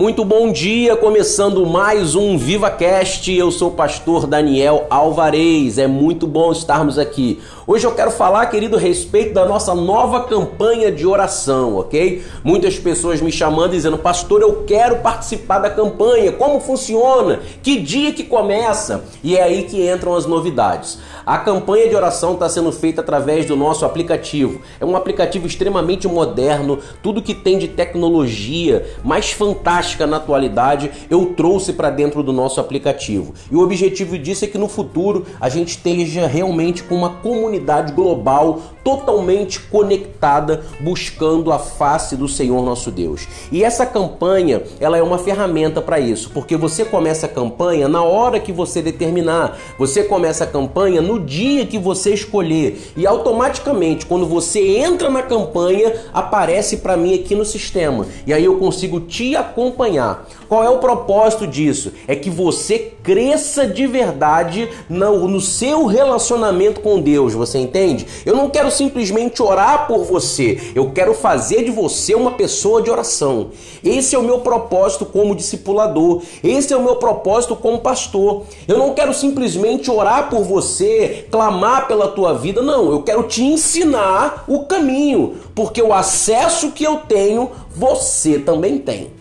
Muito bom dia, começando mais um VivaCast. Eu sou o pastor Daniel Alvarez. É muito bom estarmos aqui. Hoje eu quero falar, querido, a respeito da nossa nova campanha de oração, ok? Muitas pessoas me chamando dizendo, pastor, eu quero participar da campanha. Como funciona? Que dia que começa? E é aí que entram as novidades. A campanha de oração está sendo feita através do nosso aplicativo. É um aplicativo extremamente moderno, tudo que tem de tecnologia mais fantástica na atualidade eu trouxe para dentro do nosso aplicativo. E o objetivo disso é que no futuro a gente esteja realmente com uma comunidade global totalmente conectada, buscando a face do Senhor nosso Deus. E essa campanha, ela é uma ferramenta para isso, porque você começa a campanha na hora que você determinar. Você começa a campanha no dia que você escolher e automaticamente quando você entra na campanha aparece para mim aqui no sistema e aí eu consigo te acompanhar. Qual é o propósito disso? É que você cresça de verdade no, no seu relacionamento com Deus, você entende? Eu não quero simplesmente orar por você, eu quero fazer de você uma pessoa de oração. Esse é o meu propósito como discipulador, esse é o meu propósito como pastor. Eu não quero simplesmente orar por você, clamar pela tua vida, não, eu quero te ensinar o caminho, porque o acesso que eu tenho, você também tem.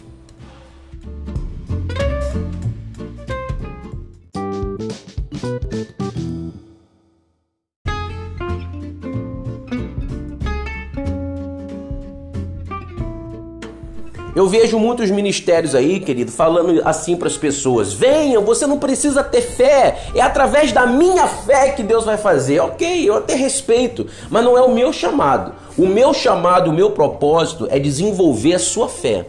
Eu vejo muitos ministérios aí, querido, falando assim para as pessoas: venham, você não precisa ter fé, é através da minha fé que Deus vai fazer. Ok, eu até respeito, mas não é o meu chamado. O meu chamado, o meu propósito é desenvolver a sua fé.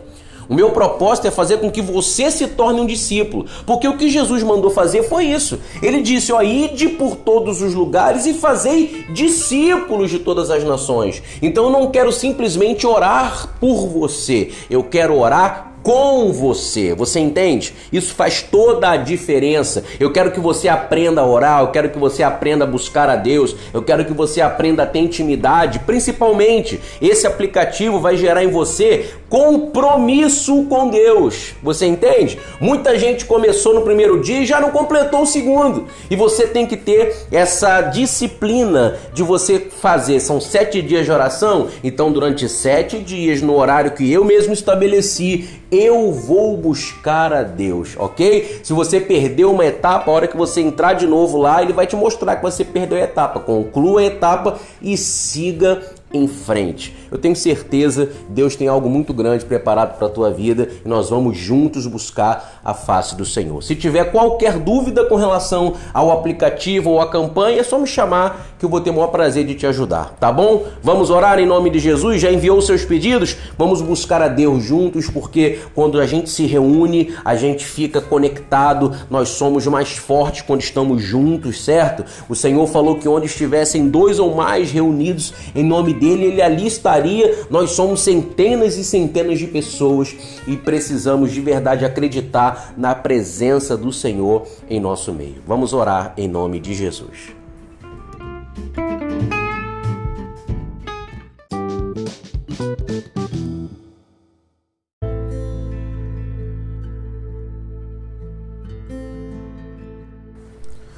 O meu propósito é fazer com que você se torne um discípulo, porque o que Jesus mandou fazer foi isso. Ele disse: ó, ide por todos os lugares e fazei discípulos de todas as nações. Então eu não quero simplesmente orar por você, eu quero orar com você. Você entende? Isso faz toda a diferença. Eu quero que você aprenda a orar, eu quero que você aprenda a buscar a Deus, eu quero que você aprenda a ter intimidade. Principalmente, esse aplicativo vai gerar em você compromisso com Deus. Você entende? Muita gente começou no primeiro dia e já não completou o segundo. E você tem que ter essa disciplina de você fazer. São sete dias de oração, então durante sete dias, no horário que eu mesmo estabeleci, eu vou buscar a Deus, ok? Se você perdeu uma etapa, a hora que você entrar de novo lá, ele vai te mostrar que você perdeu a etapa. Conclua a etapa e siga em frente. Eu tenho certeza Deus tem algo muito grande preparado para a tua vida e nós vamos juntos buscar a face do Senhor. Se tiver qualquer dúvida com relação ao aplicativo ou à campanha, é só me chamar que eu vou ter o maior prazer de te ajudar, tá bom? Vamos orar em nome de Jesus? Já enviou seus pedidos? Vamos buscar a Deus juntos, porque quando a gente se reúne, a gente fica conectado, nós somos mais fortes quando estamos juntos, certo? O Senhor falou que onde estivessem dois ou mais reunidos em nome dele, ele ali estaria. Nós somos centenas e centenas de pessoas e precisamos de verdade acreditar na presença do Senhor em nosso meio. Vamos orar em nome de Jesus.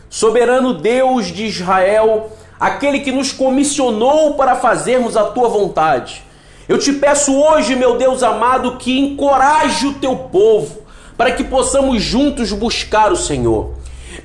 Soberano Deus de Israel, aquele que nos comissionou para fazermos a tua vontade. Eu te peço hoje, meu Deus amado, que encoraje o teu povo para que possamos juntos buscar o Senhor.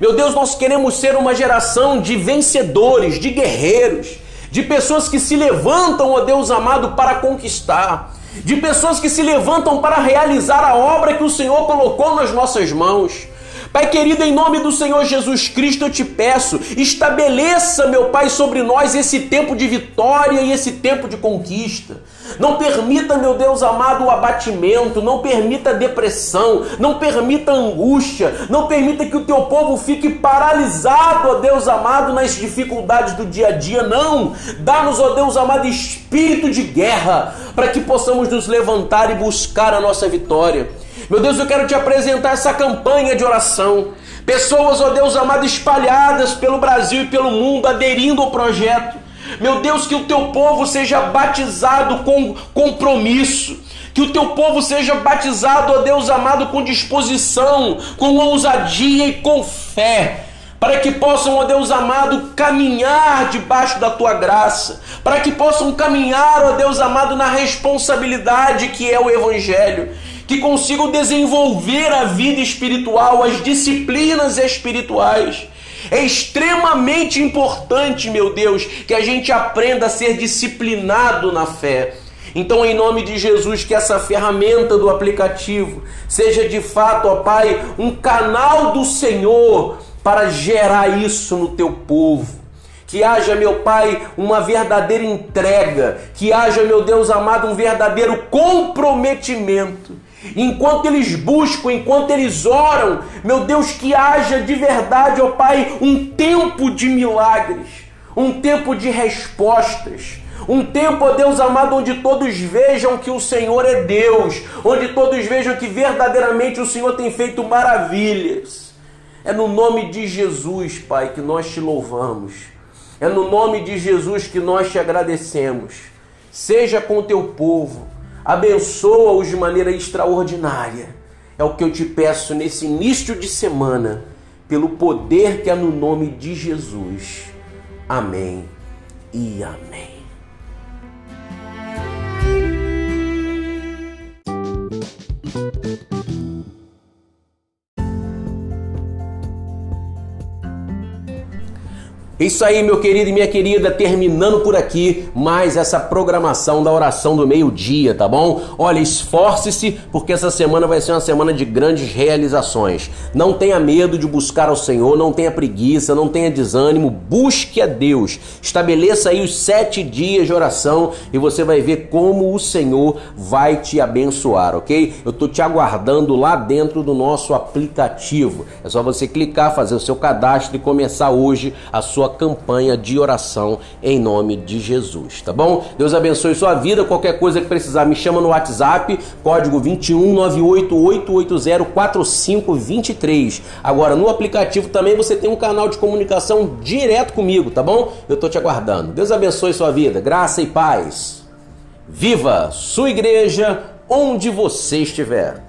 Meu Deus, nós queremos ser uma geração de vencedores, de guerreiros, de pessoas que se levantam, ó Deus amado, para conquistar, de pessoas que se levantam para realizar a obra que o Senhor colocou nas nossas mãos. Pai querido, em nome do Senhor Jesus Cristo, eu te peço, estabeleça, meu Pai, sobre nós esse tempo de vitória e esse tempo de conquista. Não permita, meu Deus amado, o abatimento, não permita a depressão, não permita a angústia, não permita que o teu povo fique paralisado, ó Deus amado, nas dificuldades do dia a dia. Não! Dá-nos, ó Deus amado, espírito de guerra, para que possamos nos levantar e buscar a nossa vitória. Meu Deus, eu quero te apresentar essa campanha de oração. Pessoas, ó Deus amado, espalhadas pelo Brasil e pelo mundo, aderindo ao projeto. Meu Deus, que o teu povo seja batizado com compromisso Que o teu povo seja batizado, ó Deus amado, com disposição, com ousadia e com fé para que possam, ó Deus amado, caminhar debaixo da tua graça, para que possam caminhar, ó Deus amado, na responsabilidade que é o Evangelho, que consigam desenvolver a vida espiritual, as disciplinas espirituais. É extremamente importante, meu Deus, que a gente aprenda a ser disciplinado na fé. Então, em nome de Jesus, que essa ferramenta do aplicativo seja de fato, ó Pai, um canal do Senhor para gerar isso no teu povo. Que haja, meu Pai, uma verdadeira entrega, que haja, meu Deus amado, um verdadeiro comprometimento. Enquanto eles buscam, enquanto eles oram, meu Deus, que haja de verdade, ó Pai, um tempo de milagres, um tempo de respostas, um tempo, ó Deus amado, onde todos vejam que o Senhor é Deus, onde todos vejam que verdadeiramente o Senhor tem feito maravilhas. É no nome de Jesus, Pai, que nós te louvamos. É no nome de Jesus que nós te agradecemos. Seja com o teu povo, abençoa-os de maneira extraordinária. É o que eu te peço nesse início de semana, pelo poder que é no nome de Jesus. Amém e amém. Isso aí, meu querido e minha querida, terminando por aqui mais essa programação da oração do meio-dia, tá bom? Olha, esforce-se, porque essa semana vai ser uma semana de grandes realizações. Não tenha medo de buscar ao Senhor, não tenha preguiça, não tenha desânimo, busque a Deus. Estabeleça aí os sete dias de oração e você vai ver como o Senhor vai te abençoar, ok? Eu tô te aguardando lá dentro do nosso aplicativo. É só você clicar, fazer o seu cadastro e começar hoje a sua campanha de oração em nome de Jesus, tá bom? Deus abençoe sua vida. Qualquer coisa que precisar, me chama no WhatsApp, código 21988804523. Agora, no aplicativo também você tem um canal de comunicação direto comigo, tá bom? Eu tô te aguardando. Deus abençoe sua vida. Graça e paz. Viva sua igreja onde você estiver.